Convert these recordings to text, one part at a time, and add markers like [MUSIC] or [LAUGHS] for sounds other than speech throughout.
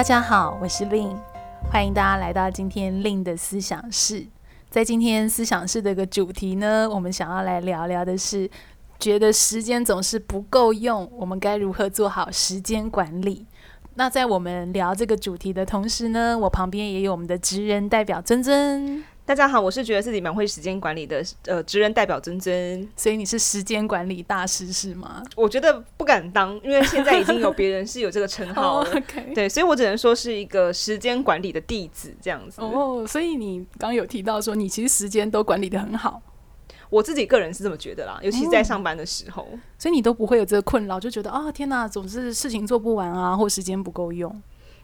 大家好，我是令欢迎大家来到今天令的思想室。在今天思想室的一个主题呢，我们想要来聊聊的是，觉得时间总是不够用，我们该如何做好时间管理？那在我们聊这个主题的同时呢，我旁边也有我们的职人代表珍珍。大家好，我是觉得自己蛮会时间管理的，呃，职人代表尊尊。所以你是时间管理大师是吗？我觉得不敢当，因为现在已经有别人是有这个称号了。oh, [LAUGHS] okay. 对，所以我只能说是一个时间管理的弟子这样子。哦，oh, 所以你刚刚有提到说你其实时间都管理的很好，我自己个人是这么觉得啦，尤其是在上班的时候，嗯、所以你都不会有这个困扰，就觉得啊，天哪，总是事情做不完啊，或时间不够用。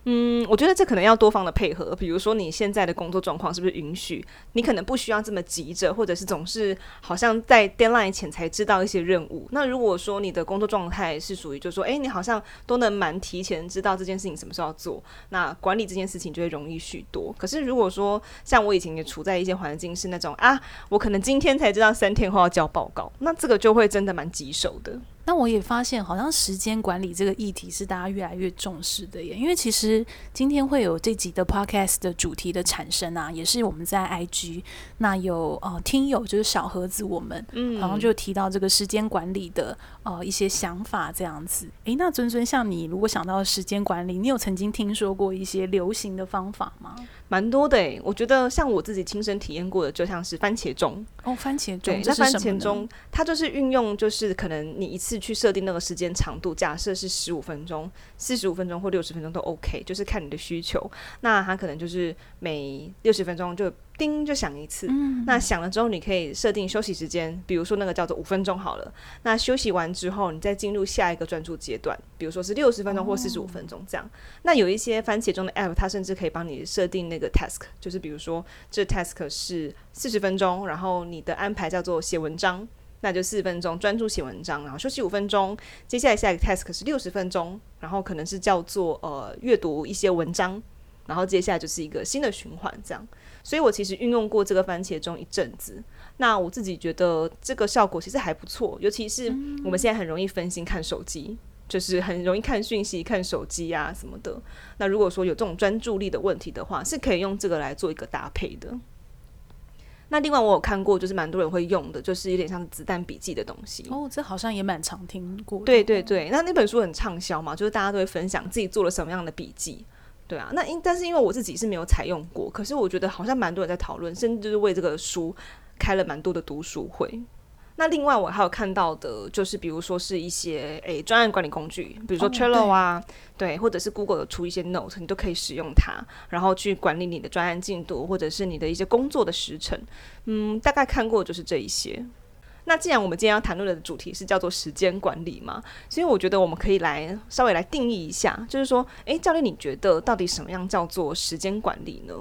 嗯，我觉得这可能要多方的配合。比如说，你现在的工作状况是不是允许？你可能不需要这么急着，或者是总是好像在 deadline 前才知道一些任务。那如果说你的工作状态是属于，就是说，诶，你好像都能蛮提前知道这件事情什么时候要做，那管理这件事情就会容易许多。可是如果说像我以前也处在一些环境是那种啊，我可能今天才知道三天后要交报告，那这个就会真的蛮棘手的。那我也发现，好像时间管理这个议题是大家越来越重视的耶。因为其实今天会有这集的 podcast 的主题的产生啊，也是我们在 IG 那有呃听友就是小盒子我们，嗯，好像就提到这个时间管理的呃一些想法这样子。诶，那尊尊像你如果想到时间管理，你有曾经听说过一些流行的方法吗？蛮多的诶，我觉得像我自己亲身体验过的，就像是番茄钟哦，番茄钟，对，那番茄钟它就是运用，就是可能你一次去设定那个时间长度，假设是十五分钟、四十五分钟或六十分钟都 OK，就是看你的需求。那它可能就是每六十分钟就。叮就响一次，嗯、那响了之后，你可以设定休息时间，比如说那个叫做五分钟好了。那休息完之后，你再进入下一个专注阶段，比如说是六十分钟或四十五分钟这样。哦、那有一些番茄钟的 app，它甚至可以帮你设定那个 task，就是比如说这 task 是四十分钟，然后你的安排叫做写文章，那就四十分钟专注写文章，然后休息五分钟。接下来下一个 task 是六十分钟，然后可能是叫做呃阅读一些文章，然后接下来就是一个新的循环这样。所以我其实运用过这个番茄钟一阵子，那我自己觉得这个效果其实还不错，尤其是我们现在很容易分心看手机，就是很容易看讯息、看手机啊什么的。那如果说有这种专注力的问题的话，是可以用这个来做一个搭配的。那另外我有看过，就是蛮多人会用的，就是有点像子弹笔记的东西。哦，这好像也蛮常听过。对对对，那那本书很畅销嘛，就是大家都会分享自己做了什么样的笔记。对啊，那因但是因为我自己是没有采用过，可是我觉得好像蛮多人在讨论，甚至就是为这个书开了蛮多的读书会。那另外我还有看到的，就是比如说是一些诶专案管理工具，比如说 Trello 啊，哦、对，对，或者是 Google 有出一些 Note，你都可以使用它，然后去管理你的专案进度，或者是你的一些工作的时程。嗯，大概看过就是这一些。那既然我们今天要谈论的主题是叫做时间管理嘛，所以我觉得我们可以来稍微来定义一下，就是说，诶，教练，你觉得到底什么样叫做时间管理呢？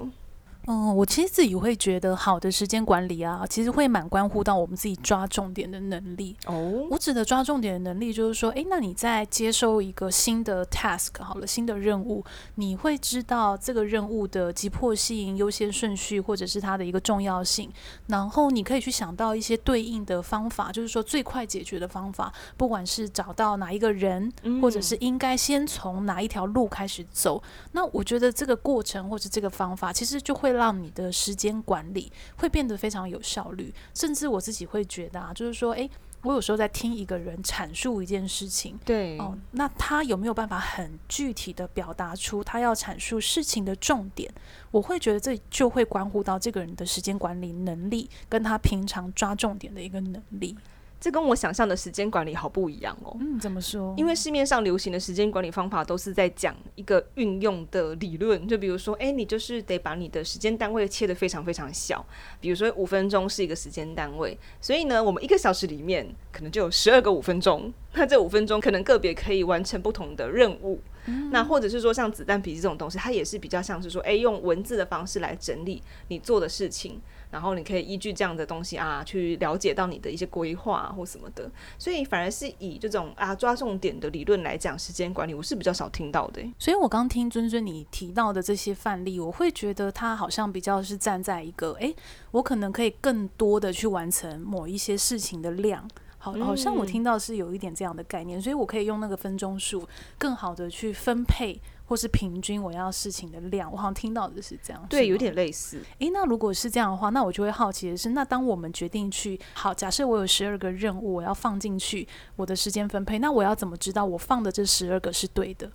嗯，我其实自己会觉得，好的时间管理啊，其实会蛮关乎到我们自己抓重点的能力。哦，我指的抓重点的能力，就是说，诶，那你在接收一个新的 task，好了，新的任务，你会知道这个任务的急迫性、优先顺序，或者是它的一个重要性，然后你可以去想到一些对应的方法，就是说最快解决的方法，不管是找到哪一个人，或者是应该先从哪一条路开始走。嗯。那我觉得这个过程或者这个方法，其实就会。让你的时间管理会变得非常有效率，甚至我自己会觉得啊，就是说，诶，我有时候在听一个人阐述一件事情，对，哦，那他有没有办法很具体的表达出他要阐述事情的重点？我会觉得这就会关乎到这个人的时间管理能力，跟他平常抓重点的一个能力。这跟我想象的时间管理好不一样哦。嗯，怎么说？因为市面上流行的时间管理方法都是在讲一个运用的理论，就比如说，哎，你就是得把你的时间单位切得非常非常小。比如说，五分钟是一个时间单位，所以呢，我们一个小时里面可能就有十二个五分钟。那这五分钟可能个别可以完成不同的任务。嗯。那或者是说，像子弹笔记这种东西，它也是比较像是说，哎，用文字的方式来整理你做的事情。然后你可以依据这样的东西啊，去了解到你的一些规划或什么的，所以反而是以这种啊抓重点的理论来讲时间管理，我是比较少听到的。所以我刚听尊尊你提到的这些范例，我会觉得他好像比较是站在一个，诶，我可能可以更多的去完成某一些事情的量。好，好像我听到是有一点这样的概念，所以我可以用那个分钟数更好的去分配或是平均我要事情的量。我好像听到的是这样，对，有点类似。诶，那如果是这样的话，那我就会好奇的是，那当我们决定去好，假设我有十二个任务，我要放进去我的时间分配，那我要怎么知道我放的这十二个是对的？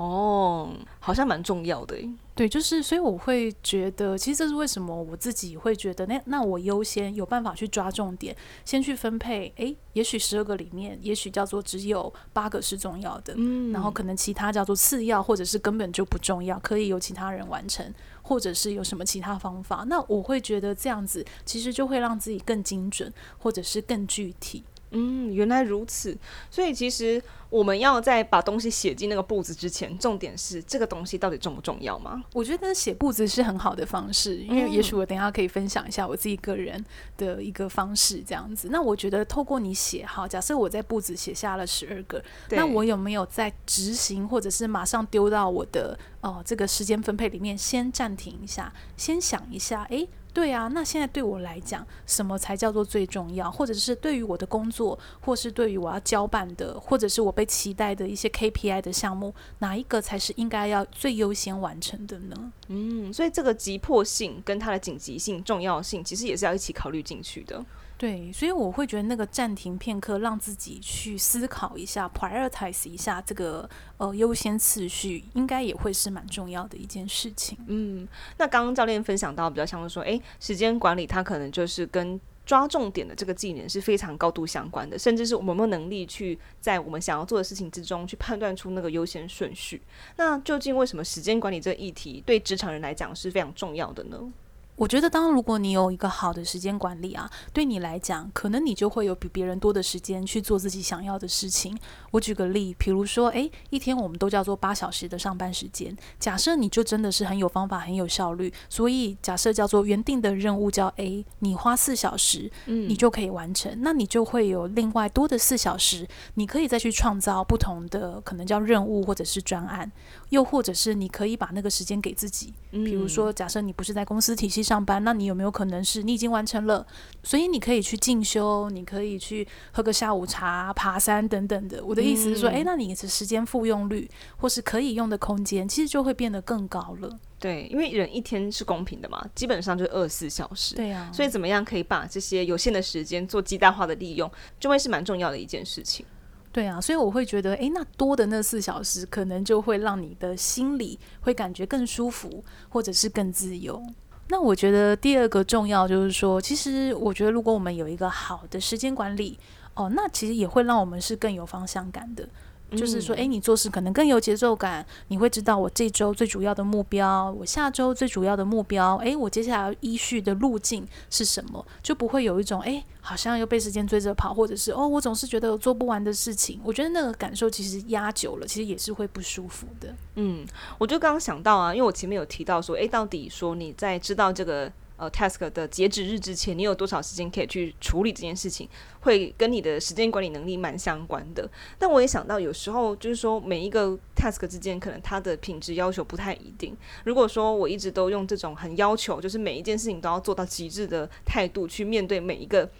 哦，好像蛮重要的。对，就是所以我会觉得，其实这是为什么我自己会觉得，那那我优先有办法去抓重点，先去分配。诶，也许十二个里面，也许叫做只有八个是重要的，嗯，然后可能其他叫做次要，或者是根本就不重要，可以由其他人完成，或者是有什么其他方法。那我会觉得这样子，其实就会让自己更精准，或者是更具体。嗯，原来如此。所以其实我们要在把东西写进那个簿子之前，重点是这个东西到底重不重要吗？我觉得写簿子是很好的方式，因为也许我等一下可以分享一下我自己个人的一个方式，这样子。那我觉得透过你写，好，假设我在簿子写下了十二个，那我有没有在执行，或者是马上丢到我的哦这个时间分配里面，先暂停一下，先想一下，诶。对啊，那现在对我来讲，什么才叫做最重要？或者是对于我的工作，或是对于我要交办的，或者是我被期待的一些 KPI 的项目，哪一个才是应该要最优先完成的呢？嗯，所以这个急迫性跟它的紧急性、重要性，其实也是要一起考虑进去的。对，所以我会觉得那个暂停片刻，让自己去思考一下，prioritize 一下这个呃优先次序，应该也会是蛮重要的一件事情。嗯，那刚刚教练分享到，比较像是说，诶，时间管理它可能就是跟抓重点的这个技能是非常高度相关的，甚至是我们有没有能力去在我们想要做的事情之中去判断出那个优先顺序。那究竟为什么时间管理这个议题对职场人来讲是非常重要的呢？我觉得，当如果你有一个好的时间管理啊，对你来讲，可能你就会有比别人多的时间去做自己想要的事情。我举个例，比如说，诶，一天我们都叫做八小时的上班时间。假设你就真的是很有方法、很有效率，所以假设叫做原定的任务叫 A，你花四小时，嗯，你就可以完成。那你就会有另外多的四小时，你可以再去创造不同的可能叫任务或者是专案，又或者是你可以把那个时间给自己。比如说，假设你不是在公司体系上班，那你有没有可能是你已经完成了？所以你可以去进修，你可以去喝个下午茶、爬山等等的。我的意思是说，诶、嗯，那你的时间复用率或是可以用的空间，其实就会变得更高了。对，因为人一天是公平的嘛，基本上就是二十四小时。对呀、啊，所以怎么样可以把这些有限的时间做极大化的利用，就会是蛮重要的一件事情。对啊，所以我会觉得，诶，那多的那四小时，可能就会让你的心里会感觉更舒服，或者是更自由。那我觉得第二个重要就是说，其实我觉得如果我们有一个好的时间管理，哦，那其实也会让我们是更有方向感的。就是说，诶，你做事可能更有节奏感，你会知道我这周最主要的目标，我下周最主要的目标，诶，我接下来要依序的路径是什么，就不会有一种，诶，好像又被时间追着跑，或者是哦，我总是觉得有做不完的事情。我觉得那个感受其实压久了，其实也是会不舒服的。嗯，我就刚刚想到啊，因为我前面有提到说，诶，到底说你在知道这个。呃，task 的截止日之前，你有多少时间可以去处理这件事情，会跟你的时间管理能力蛮相关的。但我也想到，有时候就是说，每一个 task 之间，可能它的品质要求不太一定。如果说我一直都用这种很要求，就是每一件事情都要做到极致的态度去面对每一个。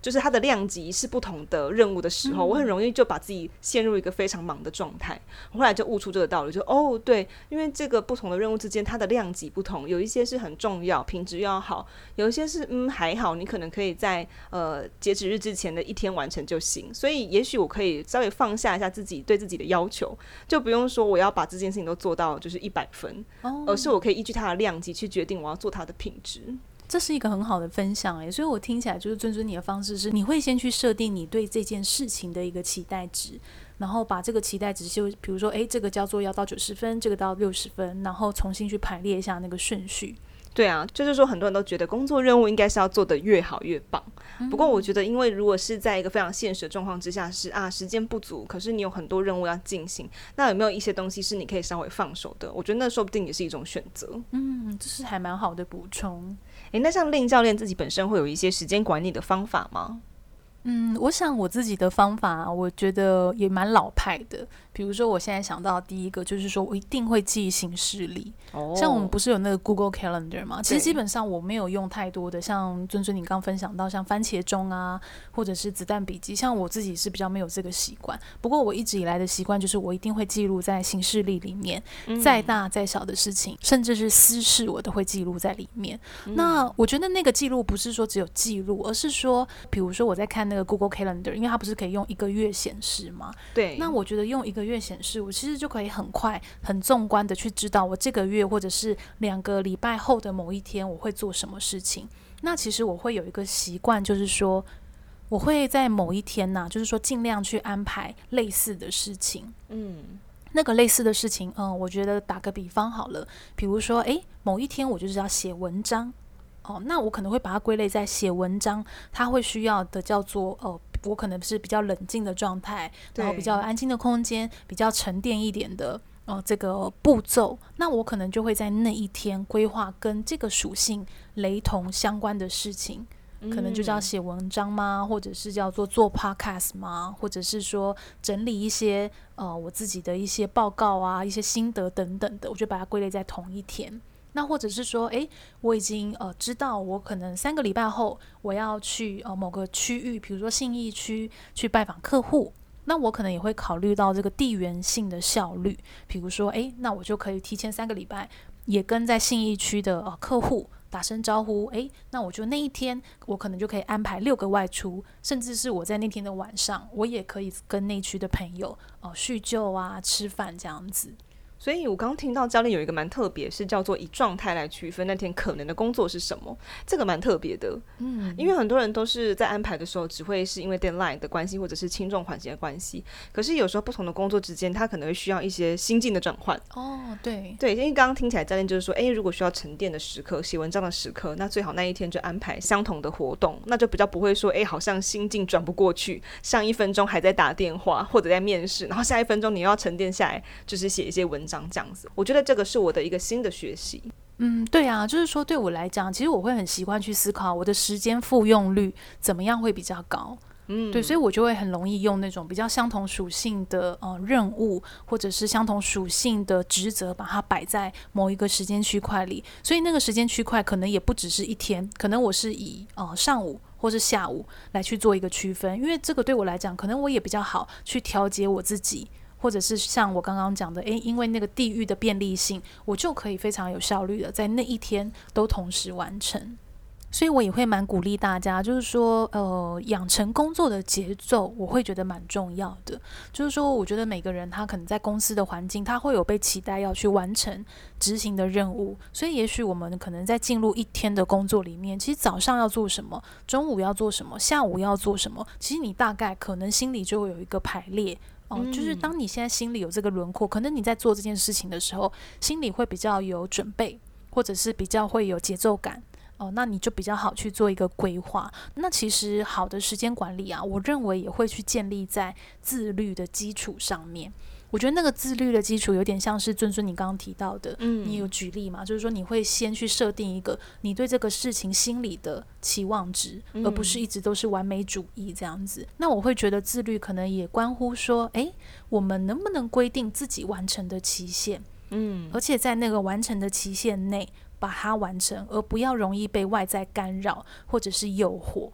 就是它的量级是不同的任务的时候，嗯、我很容易就把自己陷入一个非常忙的状态。我后来就悟出这个道理，就哦对，因为这个不同的任务之间，它的量级不同，有一些是很重要，品质要好；有一些是嗯还好，你可能可以在呃截止日之前的一天完成就行。所以也许我可以稍微放下一下自己对自己的要求，就不用说我要把这件事情都做到就是一百分，哦，而是我可以依据它的量级去决定我要做它的品质。这是一个很好的分享诶，所以我听起来就是尊尊你的方式是，你会先去设定你对这件事情的一个期待值，然后把这个期待值就比如说，诶，这个叫做要到九十分，这个到六十分，然后重新去排列一下那个顺序。对啊，就是说很多人都觉得工作任务应该是要做得越好越棒。不过我觉得，因为如果是在一个非常现实的状况之下，是啊，时间不足，可是你有很多任务要进行，那有没有一些东西是你可以稍微放手的？我觉得那说不定也是一种选择。嗯，这是还蛮好的补充。诶，那像令教练自己本身会有一些时间管理的方法吗？嗯，我想我自己的方法，我觉得也蛮老派的。比如说，我现在想到第一个就是说，我一定会记行事历。哦，像我们不是有那个 Google Calendar 吗？其实基本上我没有用太多的，像尊尊你刚分享到像番茄钟啊，或者是子弹笔记。像我自己是比较没有这个习惯。不过我一直以来的习惯就是，我一定会记录在行事历里面，再大再小的事情，甚至是私事，我都会记录在里面。那我觉得那个记录不是说只有记录，而是说，比如说我在看那个 Google Calendar，因为它不是可以用一个月显示吗？对。那我觉得用一个月显示，我其实就可以很快、很纵观的去知道我这个月或者是两个礼拜后的某一天我会做什么事情。那其实我会有一个习惯，就是说我会在某一天呢、啊，就是说尽量去安排类似的事情。嗯，那个类似的事情，嗯，我觉得打个比方好了，比如说，诶，某一天我就是要写文章，哦，那我可能会把它归类在写文章，它会需要的叫做呃。我可能是比较冷静的状态，然后比较安静的空间，比较沉淀一点的哦这个步骤，那我可能就会在那一天规划跟这个属性雷同相关的事情，嗯、可能就叫写文章吗？或者是叫做做 podcast 吗？或者是说整理一些呃我自己的一些报告啊、一些心得等等的，我就把它归类在同一天。那或者是说，诶，我已经呃知道，我可能三个礼拜后我要去呃某个区域，比如说信义区去拜访客户，那我可能也会考虑到这个地缘性的效率，比如说，诶，那我就可以提前三个礼拜也跟在信义区的呃客户打声招呼，诶，那我就那一天我可能就可以安排六个外出，甚至是我在那天的晚上，我也可以跟内区的朋友哦、呃、叙旧啊、吃饭这样子。所以，我刚刚听到教练有一个蛮特别，是叫做以状态来区分那天可能的工作是什么，这个蛮特别的。嗯，因为很多人都是在安排的时候，只会是因为 deadline 的关系，或者是轻重缓急的关系。可是有时候不同的工作之间，他可能会需要一些心境的转换。哦，对，对，因为刚刚听起来教练就是说，诶，如果需要沉淀的时刻，写文章的时刻，那最好那一天就安排相同的活动，那就比较不会说，诶，好像心境转不过去，上一分钟还在打电话或者在面试，然后下一分钟你又要沉淀下来，就是写一些文章。长这样子，我觉得这个是我的一个新的学习。嗯，对啊，就是说对我来讲，其实我会很习惯去思考我的时间复用率怎么样会比较高。嗯，对，所以我就会很容易用那种比较相同属性的呃任务，或者是相同属性的职责，把它摆在某一个时间区块里。所以那个时间区块可能也不只是一天，可能我是以呃上午或是下午来去做一个区分，因为这个对我来讲，可能我也比较好去调节我自己。或者是像我刚刚讲的，诶，因为那个地域的便利性，我就可以非常有效率的在那一天都同时完成。所以我也会蛮鼓励大家，就是说，呃，养成工作的节奏，我会觉得蛮重要的。就是说，我觉得每个人他可能在公司的环境，他会有被期待要去完成执行的任务。所以，也许我们可能在进入一天的工作里面，其实早上要做什么，中午要做什么，下午要做什么，其实你大概可能心里就会有一个排列。哦，就是当你现在心里有这个轮廓，可能你在做这件事情的时候，心里会比较有准备，或者是比较会有节奏感。哦，那你就比较好去做一个规划。那其实好的时间管理啊，我认为也会去建立在自律的基础上面。我觉得那个自律的基础有点像是尊尊你刚刚提到的，嗯，你有举例嘛？就是说你会先去设定一个你对这个事情心里的期望值，而不是一直都是完美主义这样子。那我会觉得自律可能也关乎说，诶，我们能不能规定自己完成的期限？嗯，而且在那个完成的期限内把它完成，而不要容易被外在干扰或者是诱惑。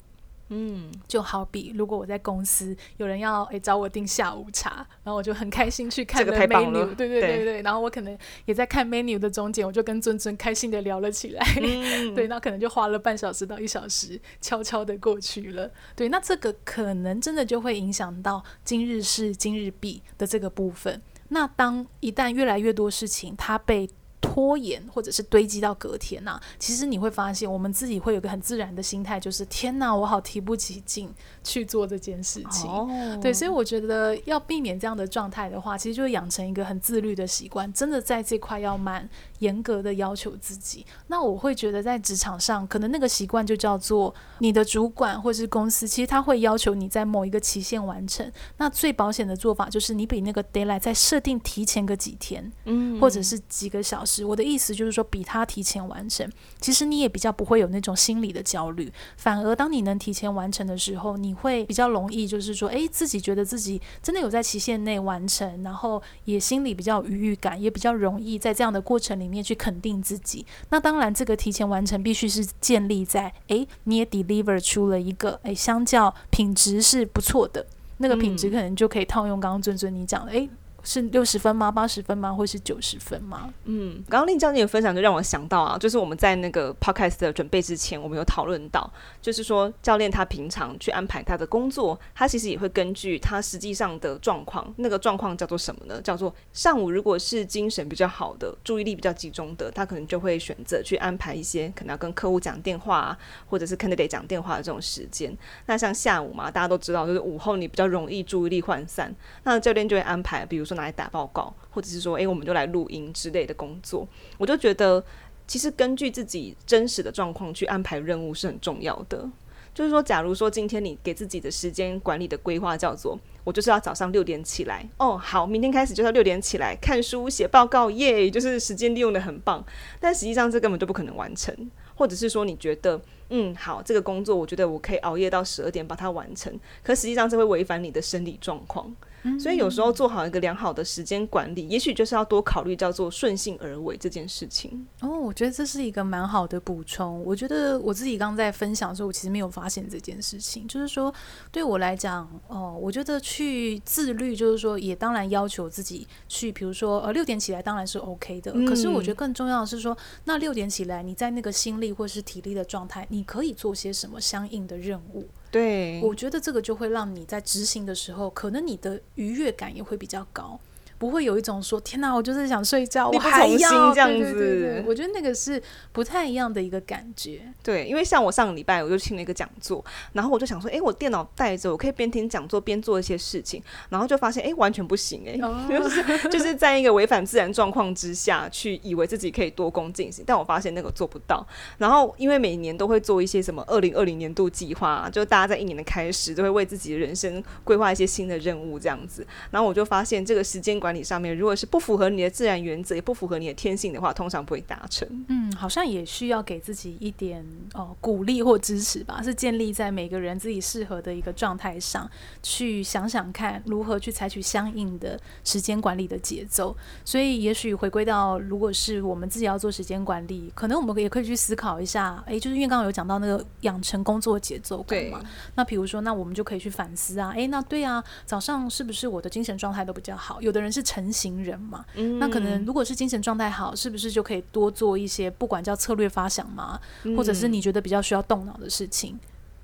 嗯，就好比如果我在公司有人要诶、欸、找我订下午茶，然后我就很开心去看 menu，对对对对，对，然后我可能也在看 menu 的中间，我就跟尊尊开心的聊了起来，嗯、[LAUGHS] 对，那可能就花了半小时到一小时，悄悄的过去了。对，那这个可能真的就会影响到今日事今日毕的这个部分。那当一旦越来越多事情它被拖延或者是堆积到隔天呐、啊，其实你会发现，我们自己会有个很自然的心态，就是天呐，我好提不起劲去做这件事情。Oh. 对，所以我觉得要避免这样的状态的话，其实就养成一个很自律的习惯，真的在这块要蛮严格的要求自己。那我会觉得在职场上，可能那个习惯就叫做你的主管或是公司，其实他会要求你在某一个期限完成。那最保险的做法就是你比那个 d a y l i g h t 再设定提前个几天，嗯，或者是几个小时。时。我的意思就是说，比他提前完成，其实你也比较不会有那种心理的焦虑。反而当你能提前完成的时候，你会比较容易，就是说，诶，自己觉得自己真的有在期限内完成，然后也心里比较有愉悦感，也比较容易在这样的过程里面去肯定自己。那当然，这个提前完成必须是建立在，诶，你也 deliver 出了一个，诶，相较品质是不错的。那个品质可能就可以套用刚刚尊尊你讲的，诶。是六十分吗？八十分吗？或是九十分吗？嗯，刚刚令教练的分享就让我想到啊，就是我们在那个 podcast 的准备之前，我们有讨论到，就是说教练他平常去安排他的工作，他其实也会根据他实际上的状况，那个状况叫做什么呢？叫做上午如果是精神比较好的，注意力比较集中的，他可能就会选择去安排一些可能要跟客户讲电话啊，或者是 candidate 讲电话的这种时间。那像下午嘛，大家都知道，就是午后你比较容易注意力涣散，那教练就会安排，比如说。拿来打报告，或者是说，诶、我们就来录音之类的工作。我就觉得，其实根据自己真实的状况去安排任务是很重要的。就是说，假如说今天你给自己的时间管理的规划叫做，我就是要早上六点起来。哦，好，明天开始就要六点起来看书、写报告，耶，就是时间利用得很棒。但实际上这根本就不可能完成。或者是说，你觉得，嗯，好，这个工作我觉得我可以熬夜到十二点把它完成，可实际上这会违反你的生理状况。所以有时候做好一个良好的时间管理，也许就是要多考虑叫做顺性而为这件事情。哦，我觉得这是一个蛮好的补充。我觉得我自己刚刚在分享的时候，我其实没有发现这件事情。就是说，对我来讲，哦，我觉得去自律，就是说，也当然要求自己去，比如说，呃，六点起来当然是 OK 的。可是我觉得更重要的是说，那六点起来，你在那个心力或是体力的状态，你可以做些什么相应的任务。对，我觉得这个就会让你在执行的时候，可能你的愉悦感也会比较高。不会有一种说天哪，我就是想睡觉，我还要这样子。对对对对，我觉得那个是不太一样的一个感觉。对，因为像我上个礼拜我就听了一个讲座，然后我就想说，哎，我电脑带着，我可以边听讲座边做一些事情，然后就发现，哎，完全不行，哎，[LAUGHS] 就是就是在一个违反自然状况之下去以为自己可以多工进行，但我发现那个做不到。然后因为每年都会做一些什么二零二零年度计划，就大家在一年的开始都会为自己的人生规划一些新的任务这样子，然后我就发现这个时间管理上面，如果是不符合你的自然原则，也不符合你的天性的话，通常不会达成。嗯，好像也需要给自己一点哦鼓励或支持吧，是建立在每个人自己适合的一个状态上，去想想看如何去采取相应的时间管理的节奏。所以，也许回归到，如果是我们自己要做时间管理，可能我们也可以去思考一下，诶，就是因为刚刚有讲到那个养成工作节奏感嘛。那比如说，那我们就可以去反思啊，诶，那对啊，早上是不是我的精神状态都比较好？有的人是晨型人嘛，嗯，那可能如果是精神状态好，是不是就可以多做一些，不管叫策略发想嘛，或者是你觉得比较需要动脑的事情。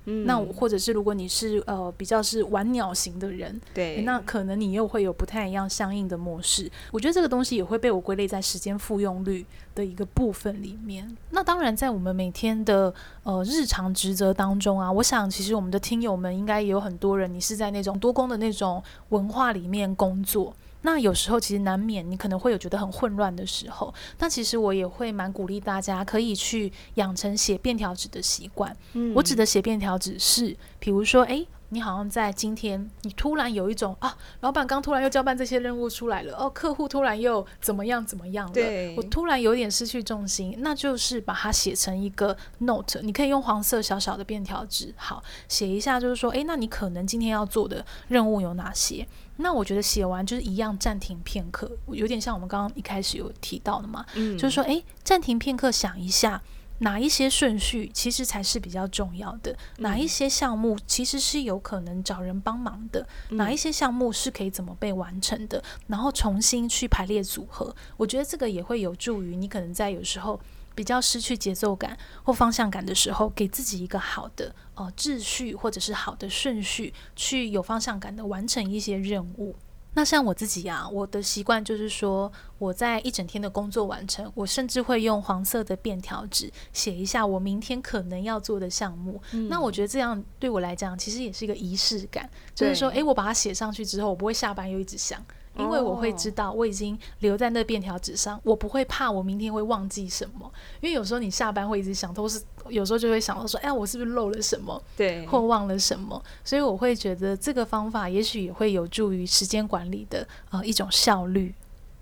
嗯，那或者是如果你是呃比较是玩鸟型的人，对，那可能你又会有不太一样相应的模式。我觉得这个东西也会被我归类在时间复用率的一个部分里面。那当然，在我们每天的呃日常职责当中啊，我想其实我们的听友们应该也有很多人，你是在那种多工的那种文化里面工作。那有时候其实难免你可能会有觉得很混乱的时候，那其实我也会蛮鼓励大家可以去养成写便条纸的习惯。嗯，我指的写便条纸是，比如说，诶，你好像在今天，你突然有一种啊，老板刚突然又交办这些任务出来了，哦，客户突然又怎么样怎么样了，我突然有点失去重心，那就是把它写成一个 note，你可以用黄色小小的便条纸，好，写一下，就是说，诶，那你可能今天要做的任务有哪些？那我觉得写完就是一样，暂停片刻，有点像我们刚刚一开始有提到的嘛，嗯，就是说，诶，暂停片刻，想一下哪一些顺序其实才是比较重要的，哪一些项目其实是有可能找人帮忙的，哪一些项目是可以怎么被完成的，然后重新去排列组合，我觉得这个也会有助于你可能在有时候。比较失去节奏感或方向感的时候，给自己一个好的呃秩序或者是好的顺序，去有方向感的完成一些任务。那像我自己呀、啊，我的习惯就是说，我在一整天的工作完成，我甚至会用黄色的便条纸写一下我明天可能要做的项目。嗯、那我觉得这样对我来讲，其实也是一个仪式感，就是说，诶，我把它写上去之后，我不会下班又一直想。因为我会知道我已经留在那便条纸上，我不会怕我明天会忘记什么。因为有时候你下班会一直想，都是有时候就会想到说，哎，我是不是漏了什么？对，或忘了什么？所以我会觉得这个方法也许也会有助于时间管理的呃一种效率。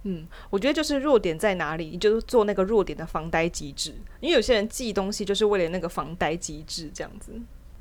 嗯，我觉得就是弱点在哪里，你就做那个弱点的防呆机制。因为有些人记东西就是为了那个防呆机制，这样子。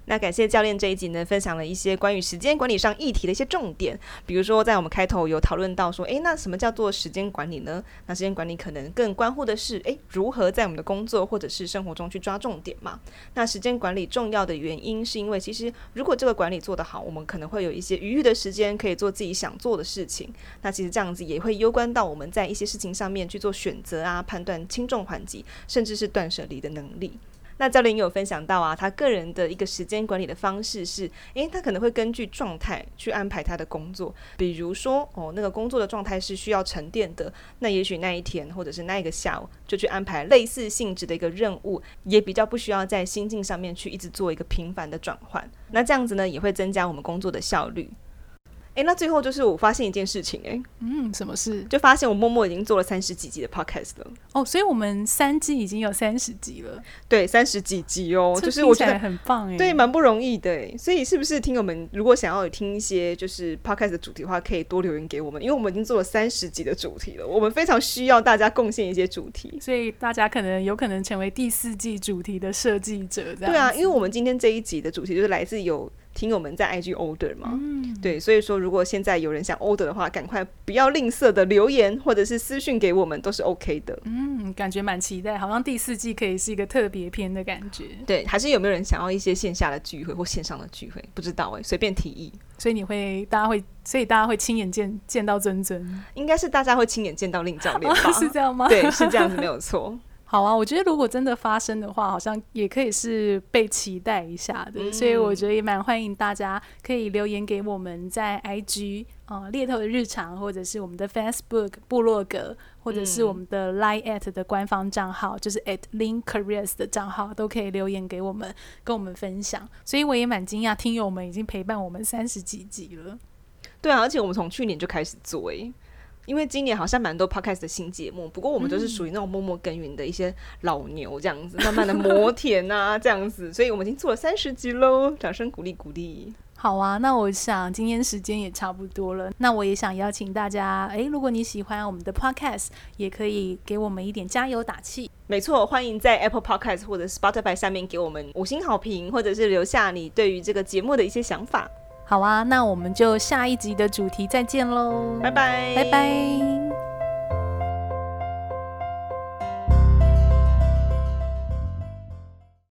那感谢教练这一集呢，分享了一些关于时间管理上议题的一些重点。比如说，在我们开头有讨论到说，诶，那什么叫做时间管理呢？那时间管理可能更关乎的是，诶，如何在我们的工作或者是生活中去抓重点嘛？那时间管理重要的原因，是因为其实如果这个管理做得好，我们可能会有一些余裕的时间可以做自己想做的事情。那其实这样子也会攸关到我们在一些事情上面去做选择啊，判断轻重缓急，甚至是断舍离的能力。那教练也有分享到啊，他个人的一个时间管理的方式是，诶，他可能会根据状态去安排他的工作。比如说，哦，那个工作的状态是需要沉淀的，那也许那一天或者是那一个下午就去安排类似性质的一个任务，也比较不需要在心境上面去一直做一个频繁的转换。那这样子呢，也会增加我们工作的效率。诶，那最后就是我发现一件事情，哎，嗯，什么事？就发现我默默已经做了三十几集的 podcast 了。哦，所以我们三季已经有三十集了。对，三十几集哦，就是我觉得很棒诶，对，蛮不容易的诶。所以是不是听友们如果想要有听一些就是 podcast 的主题的话，可以多留言给我们，因为我们已经做了三十集的主题了，我们非常需要大家贡献一些主题，所以大家可能有可能成为第四季主题的设计者。这样。对啊，因为我们今天这一集的主题就是来自有。听友们在 IG order 嘛，嗯，对，所以说如果现在有人想 order 的话，赶快不要吝啬的留言或者是私讯给我们，都是 OK 的。嗯，感觉蛮期待，好像第四季可以是一个特别篇的感觉。对，还是有没有人想要一些线下的聚会或线上的聚会？不知道哎、欸，随便提议。所以你会，大家会，所以大家会亲眼见见到尊尊，应该是大家会亲眼见到令教练吧？[LAUGHS] 是这样吗？对，是这样子，没有错。好啊，我觉得如果真的发生的话，好像也可以是被期待一下的，嗯、所以我觉得也蛮欢迎大家可以留言给我们，在 IG 啊、呃、猎头的日常，或者是我们的 Facebook 部落格，或者是我们的 Line at 的官方账号，就是 at Link Careers 的账号，都可以留言给我们，跟我们分享。所以我也蛮惊讶，听友们已经陪伴我们三十几集了。对啊，而且我们从去年就开始做诶。因为今年好像蛮多 podcast 的新节目，不过我们都是属于那种默默耕耘的一些老牛这样子，嗯、慢慢的磨田啊这样子，[LAUGHS] 所以我们已经做了三十集喽，掌声鼓励鼓励。好啊，那我想今天时间也差不多了，那我也想邀请大家，诶，如果你喜欢我们的 podcast，也可以给我们一点加油打气。没错，欢迎在 Apple Podcast 或者 Spotify 下面给我们五星好评，或者是留下你对于这个节目的一些想法。好啊，那我们就下一集的主题再见喽，拜拜，拜拜。